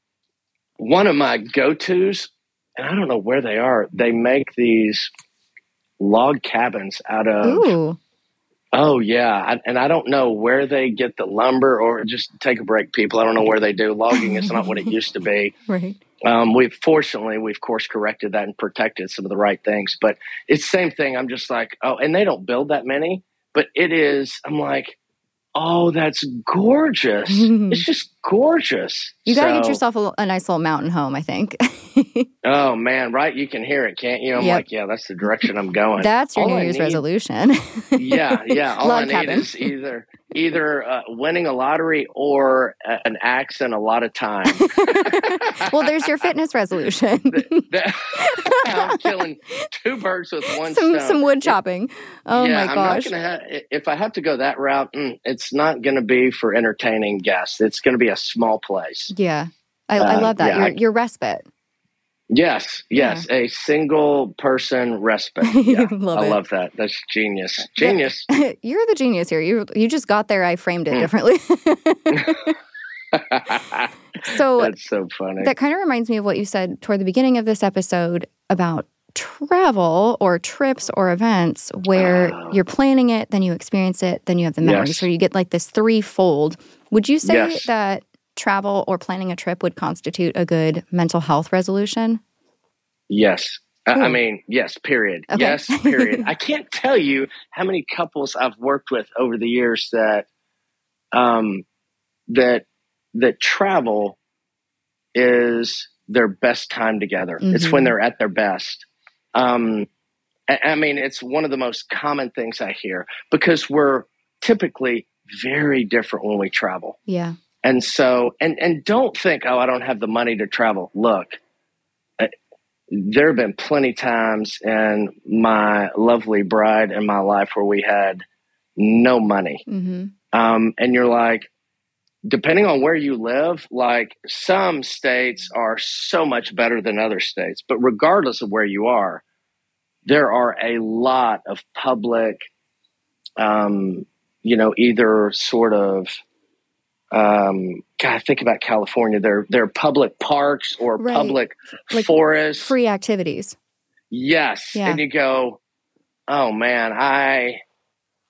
One of my go tos, and I don't know where they are. They make these log cabins out of. Ooh Oh yeah, I, and I don't know where they get the lumber, or just take a break, people. I don't know where they do logging. It's not what it used to be. Right. Um, we've fortunately we've course corrected that and protected some of the right things, but it's the same thing. I'm just like, oh, and they don't build that many, but it is. I'm like, Oh, that's gorgeous. it's just gorgeous. You got to so, get yourself a, a, nice little mountain home, I think. oh, man, right? You can hear it, can't you? I'm yep. like, yeah, that's the direction I'm going. That's your all New I Year's need, resolution. yeah, yeah. All Log I need cabin. is either either uh, winning a lottery or a, an axe and a lot of time. well, there's your fitness resolution. the, the, I'm killing two birds with one some, stone. Some wood chopping. Oh yeah, my gosh! Ha- if I have to go that route, mm, it's not going to be for entertaining guests. It's going to be a small place. Yeah, I, uh, I love that. Yeah, your, I, your respite. Yes, yes, yeah. a single person respite. Yeah, love I love that. That's genius. Genius. Yeah. You're the genius here. You you just got there. I framed it mm. differently. so that's so funny. That kind of reminds me of what you said toward the beginning of this episode about travel or trips or events where uh, you're planning it, then you experience it, then you have the memories. Yes. So you get like this threefold. Would you say yes. that travel or planning a trip would constitute a good mental health resolution? Yes. I mean, yes, period. Okay. Yes, period. I can't tell you how many couples I've worked with over the years that um that that travel is their best time together. Mm-hmm. It's when mm-hmm. they're at their best. Um I, I mean, it's one of the most common things I hear because we're typically very different when we travel. Yeah. And so, and and don't think, oh, I don't have the money to travel. Look, uh, there have been plenty times in my lovely bride and my life where we had no money. Mm-hmm. Um, and you're like, depending on where you live, like some states are so much better than other states, but regardless of where you are, there are a lot of public, um, you know, either sort of, um, God, think about California. There are public parks or Right. public Like forests. Free activities. Yes. Yeah. And you go, oh man, I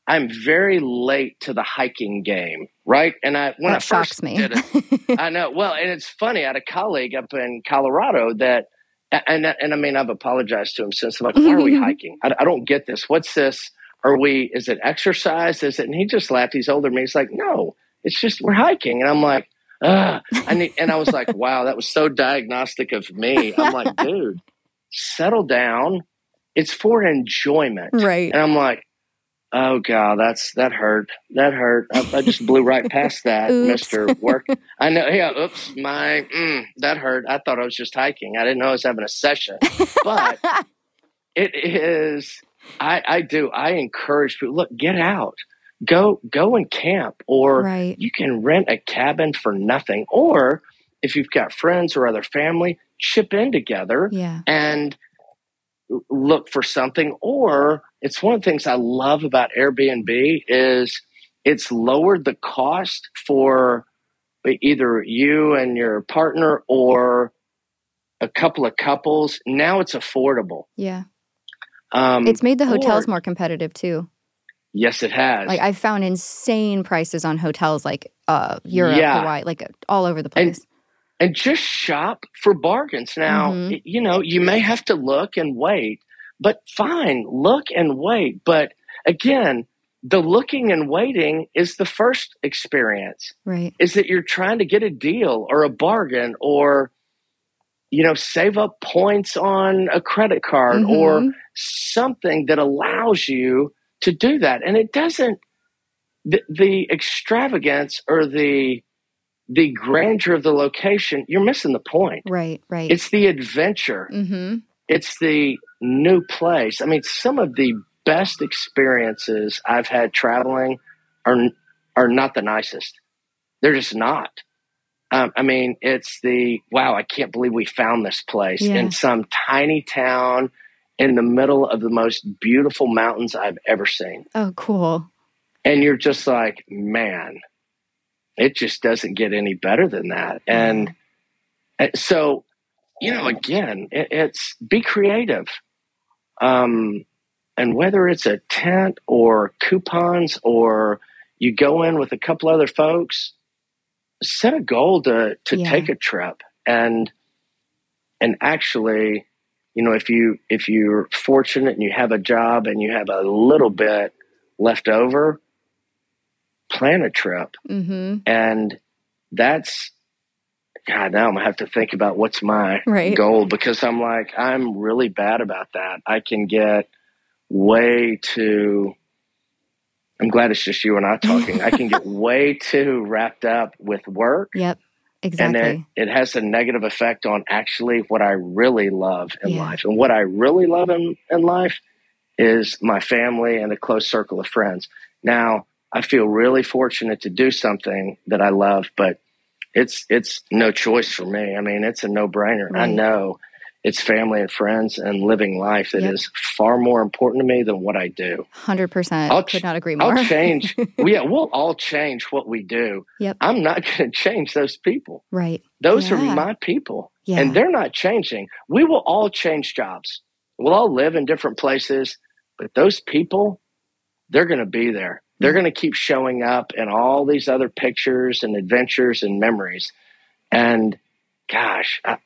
I'm very late to the hiking game, right? And I when that I shocks first me. did it, I know. Well, and it's funny. I had a colleague up in Colorado that, and and I mean, I've apologized to him since. I'm like, why are we hiking? I, I don't get this. What's this? Are we? Is it exercise? Is it? And he just laughed. He's older than me. He's like, no, it's just we're hiking. And I'm like, ah. I need, and I was like, wow, that was so diagnostic of me. I'm like, dude, settle down. It's for enjoyment. right. And I'm like, oh god, that's that hurt. That hurt. I, I just blew right past that, Mister Work. I know. Yeah. Oops. My mm, that hurt. I thought I was just hiking. I didn't know I was having a session. But it is. I I do. I encourage people. Look, get out. Go go and camp, or right. you can rent a cabin for nothing, or if you've got friends or other family, chip in together Yeah. and look for something or it's one of the things i love about airbnb is it's lowered the cost for either you and your partner or a couple of couples now it's affordable Yeah. Um, It's made the hotels or- more competitive too. yes it has Like I've found insane prices on hotels like uh Europe, Yeah. Hawaii, like all over the place. and just shop for bargains. Now, Mhm. you know, you may have to look and wait, but fine, look and wait. But again, the looking and waiting is the first experience. right. Is that you're trying to get a deal or a bargain or you know, save up points on a credit card or Mhm. something that allows you to do that. And it doesn't the, the extravagance or the the grandeur of the location, you're missing the point. right, right. It's the adventure. mm-hmm. It's the new place. I mean, some of the best experiences I've had traveling are are not the nicest. They're just not. Um, I mean, it's the wow! I can't believe we found this place Yeah. in some tiny town in the middle of the most beautiful mountains I've ever seen, Oh, cool. and you're just like, man, it just doesn't get any better than that. And uh, so, you know, again, it, it's be creative. Um, and whether it's a tent or coupons or you go in with a couple other folks, set a goal to to Yeah. take a trip and and actually, you know, if you if you're fortunate and you have a job and you have a little bit left over, plan a trip Mm-hmm. and that's God. Now I'm gonna have to think about what's my Right. goal because I'm like I'm really bad about that. I can get way too. I'm glad it's just you and I talking. I can get way too wrapped up with work, Yep. Exactly and then it has a negative effect on actually what I really love in Yeah. life. And what I really love in, in life is my family and a close circle of friends. Now, I feel really fortunate to do something that I love, but it's it's no choice for me. I mean, it's a no brainer. I know it's family and friends and living life that is Yep. far more important to me than what I do. Hundred percent. I'll Could not agree more. I'll change. well, yeah, we'll all change what we do. Yep. I'm not going to change those people. right. Those Yeah. are my people, Yeah. and they're not changing. We will all change jobs. We'll all live in different places, but those people, they're going to be there. They're mm. Yeah. going to keep showing up in all these other pictures and adventures and memories. And gosh, I,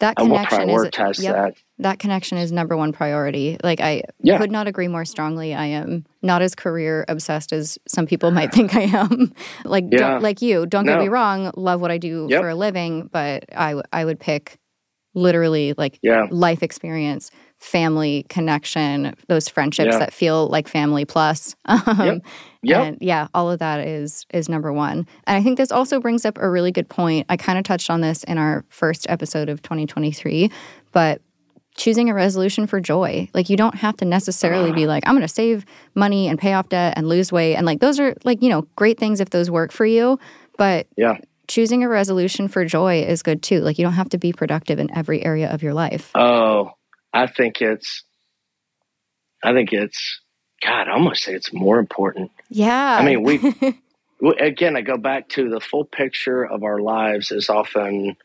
that connection is yep, that. that connection is number one priority. Like I Yeah. could not agree more strongly. I am not as career obsessed as some people might think I am. like Yeah. don't, like you. Don't get me wrong. Love what I do Yep. for a living, but i i would pick literally like Yeah, life experience, family connection, those friendships Yeah. that feel like family plus. Um, Yep. And yeah, all of that is is number one. And I think this also brings up a really good point. I kind of touched on this in our first episode of 2023, but choosing a resolution for joy. Like you don't have to necessarily be like, I'm going to save money and pay off debt and lose weight. And like those are like, you know, great things if those work for you. But Yeah. choosing a resolution for joy is good too. Like you don't have to be productive in every area of your life. Oh, I think it's, I think it's, God, I almost say it's more important. Yeah. I mean, we, again, I go back to the full picture of our lives is often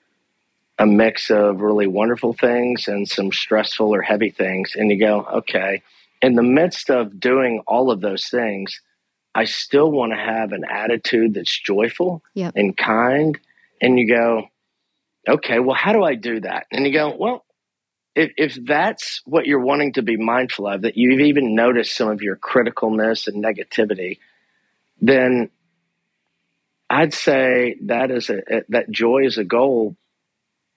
a mix of really wonderful things and some stressful or heavy things. And you go, okay, in the midst of doing all of those things, I still want to have an attitude that's joyful Yep. and kind. And you go, okay, well, how do I do that? And you go, well, if, if that's what you're wanting to be mindful of, that you've even noticed some of your criticalness and negativity, then I'd say that is a, that joy is a goal.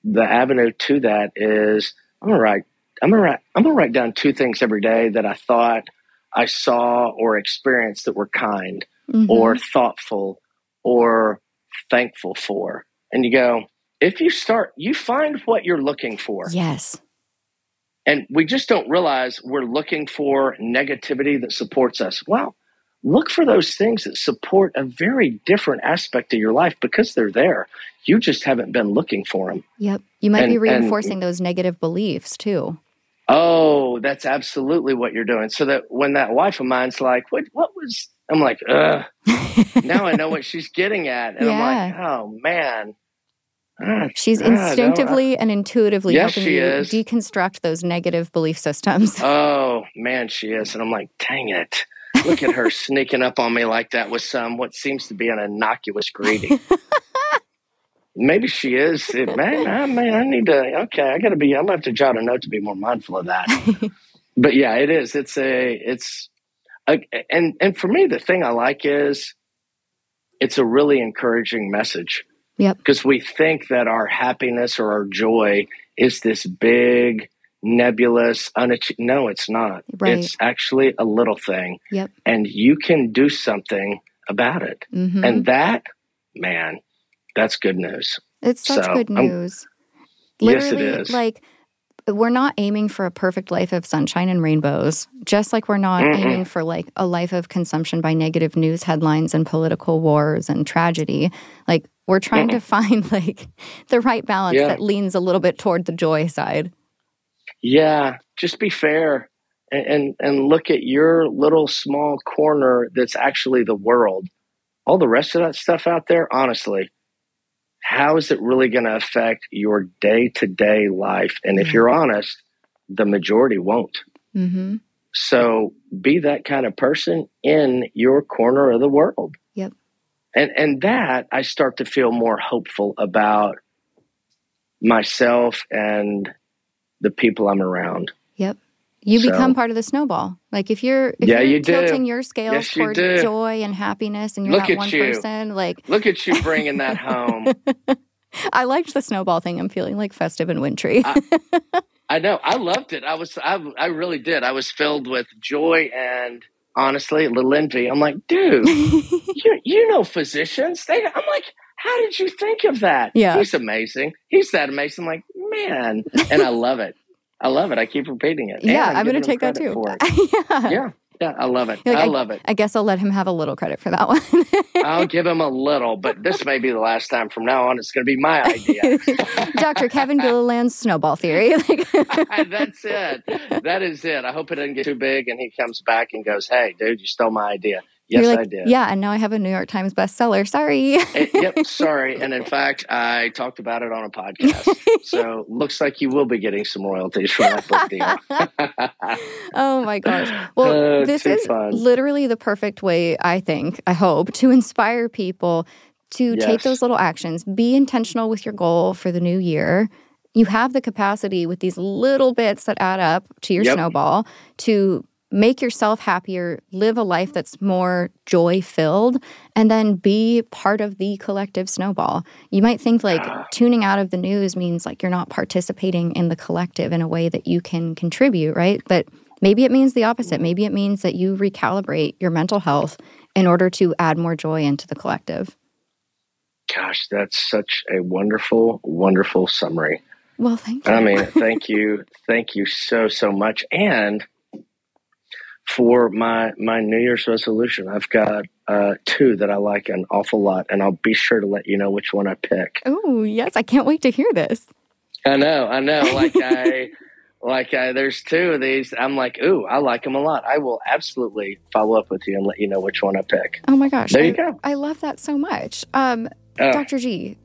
The avenue to that is I'm gonna write I'm gonna write I'm gonna write down two things every day that I thought I saw or experienced that were kind Mhm. or thoughtful or thankful for. And you go, if you start, you find what you're looking for. yes. And we just don't realize we're looking for negativity that supports us. Well, look for those things that support a very different aspect of your life because they're there. You just haven't been looking for them. Yep. You might be And- and- reinforcing those negative beliefs too. Oh, that's absolutely what you're doing. So that when that wife of mine's like, "What? What was?" I'm like, "Ugh." now I know what she's getting at, and I'm like, "Oh man." She's instinctively and intuitively Yes, helping you is. deconstruct those negative belief systems. Oh man, she is, and I'm like, "Dang it." Look at her sneaking up on me like that with some what seems to be an innocuous greeting. Maybe she is. It- Man, I, man, I need to. Okay, I got to be. I'm gonna have to jot a note to be more mindful of that. but yeah, it is. It's a. It's a, and and for me, the thing I like is it's a really encouraging message. Yep. Because we think that our happiness or our joy is this big, nebulous, unachieved. No, it's not. Right. It's actually a little thing, Yep. and you can do something about it. hmm And that, man, that's good news. It's such So, good I'm- news. Yes, it Literally, like we're not aiming for a perfect life of sunshine and rainbows, just like we're not Mm-mm. aiming for like a life of consumption by negative news headlines and political wars and tragedy. Like we're trying to find like the right balance Yeah. that leans a little bit toward the joy side. Yeah, just be fair and, and and look at your little small corner that's actually the world. All the rest of that stuff out there, honestly, how is it really going to affect your day to day life? And if you're honest, the majority won't. hmm So be that kind of person in your corner of the world. And and that I start to feel more hopeful about myself and the people I'm around. Yep. You So- become part of the snowball. Like if you're if Yeah, you're you do. tilting your scales Yes, toward do. joy and happiness and you're Look one you. person, like Look at you bringing that home. I liked the snowball thing. I'm feeling like festive and wintry. I know. I loved it. I was. I, I really did. I was filled with joy and honestly a little envy. I'm like, dude, you you know physicians. They. I'm like, how did you think of that? Yeah. he's amazing. He's that amazing. I'm like, man, and I love it. I love it. I keep repeating it. Yeah, I'm I'm going to take that too. for it. yeah. Yeah, yeah, I love it. Like, I love it. I guess I'll let him have a little credit for that one. I'll give him a little, but this may be the last time. From now on, it's going to be my idea. Dr. Kevin Gilliland's snowball theory. That's it. That is it. I hope it doesn't get too big and he comes back and goes, Hey, dude, you stole my idea. Yes, like, I did. Yeah, and now I have a New York Times bestseller. Sorry. Eh, yep, sorry. And in fact, I talked about it on a podcast. So looks like you will be getting some royalties from that book deal. oh my gosh. Well, Uh, this is fun. literally the perfect way, I think, I hope, to inspire people to take those little actions. Be intentional with your goal for the new year. You have the capacity with these little bits that add up to your Yep. snowball to make yourself happier, live a life that's more joy filled, and then be part of the collective snowball. You might think like tuning out of the news means like you're not participating in the collective in a way that you can contribute, right? But maybe it means the opposite. Mm-hmm. Maybe it means that you recalibrate your mental health in order to add more joy into the collective. Gosh, that's such a wonderful, wonderful summary. Well, thank you. I mean, thank you, thank you so so much, and for my my New Year's resolution, I've got uh, two that I like an awful lot, and I'll be sure to let you know which one I pick. Oh yes, I can't wait to hear this. I know, I know. Like I, like I, there's two of these. I'm like, ooh, I like them a lot. I will absolutely follow up with you and let you know which one I pick. Oh my gosh, There you I, go. I love that so much. Um, Uh, Dr. G,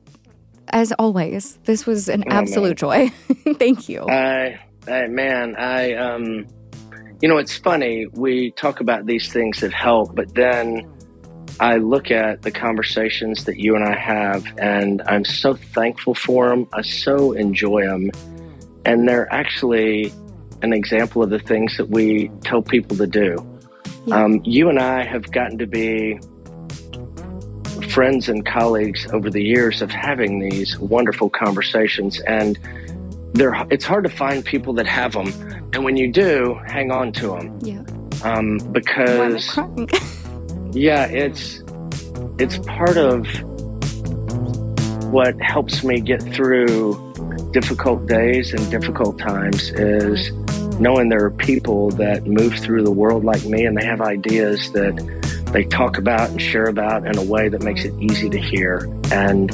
as always, this was an Oh, man. absolute joy. thank you. I, I, man, I, um, you know, it's funny. We talk about these things that help, but then I look at the conversations that you and I have, and I'm so thankful for them. I so enjoy them, and they're actually an example of the things that we tell people to do. Yeah. Um, you and I have gotten to be friends and colleagues over the years of having these wonderful conversations, and they're it's hard to find people that have them, and when you do, hang on to them yeah. um, Why am I because yeah, it's it's part of what helps me get through difficult days and difficult times is knowing there are people that move through the world like me and they have ideas that they talk about and share about in a way that makes it easy to hear. And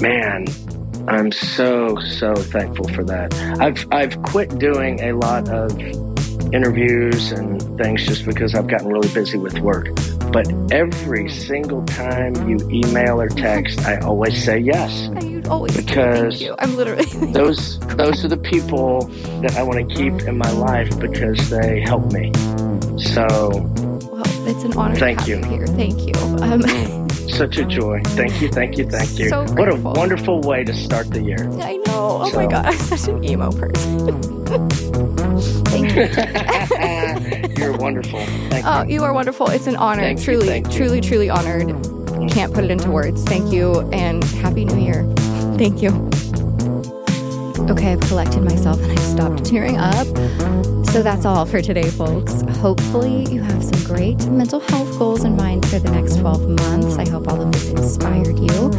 man, I'm so so thankful for that. I've I've quit doing a lot of interviews and things just because I've gotten really busy with work. But every single time you email or text, I always say yes. I always Because- you. I'm literally Those those are the people that I want to keep in my life because they help me. So well, it's an honor Thank you. you here. Thank you. Um, such a joy. Thank you, thank you, thank you. So what a wonderful way to start the year. I know. Oh my god, I'm such an emo person. thank you. You're wonderful. Thank you. Oh, you. you are wonderful. It's an honor. Thank you, truly, you. truly, truly honored. Can't put it into words. Thank you and happy new year. Thank you. Okay, I've collected myself and I've stopped tearing up. So that's all for today, folks. Hopefully, you have some great mental health goals in mind for the next 12 months. I hope all of this inspired you.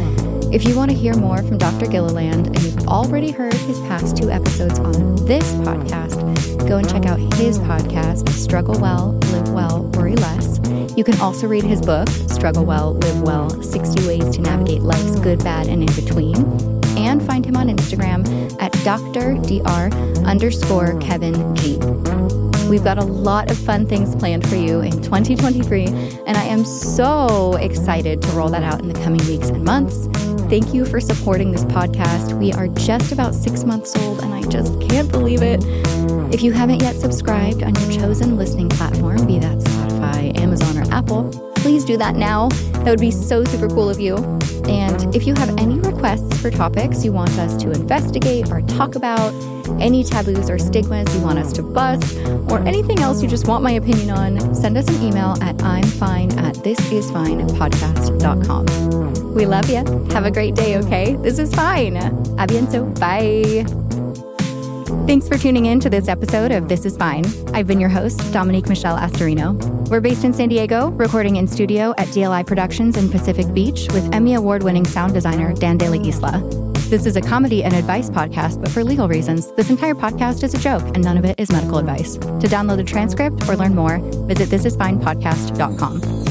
If you want to hear more from Dr. Gilliland and you've already heard his past two episodes on this podcast, go and check out his podcast, Struggle Well, Live Well, Worry Less. You can also read his book, Struggle Well, Love Well 60 Ways to Navigate Life's Good, Bad, and In Between. And find him on Instagram at drdr underscore Kevin G. We've got a lot of fun things planned for you in 2023, and I am so excited to roll that out in the coming weeks and months. Thank you for supporting this podcast. We are just about six months old, and I just can't believe it. If you haven't yet subscribed on your chosen listening platform, be that Spotify, Amazon, or Apple, please do that now. That would be so super cool of you. And if you have any requests for topics you want us to investigate or talk about, any taboos or stigmas you want us to bust, or anything else you just want my opinion on, send us an email at I'm fine at thisisfinepodcast.com. We love you. Have a great day, okay? This is fine. A bientôt. Bye. Thanks for tuning in to this episode of This Is Fine. I've been your host, Dominique Michelle Astorino. We're based in San Diego, recording in studio at DLI Productions in Pacific Beach with Emmy Award winning sound designer Dan De La Isla. This is a comedy and advice podcast, but for legal reasons, this entire podcast is a joke and none of it is medical advice. To download a transcript or learn more, visit thisisfinepodcast.com.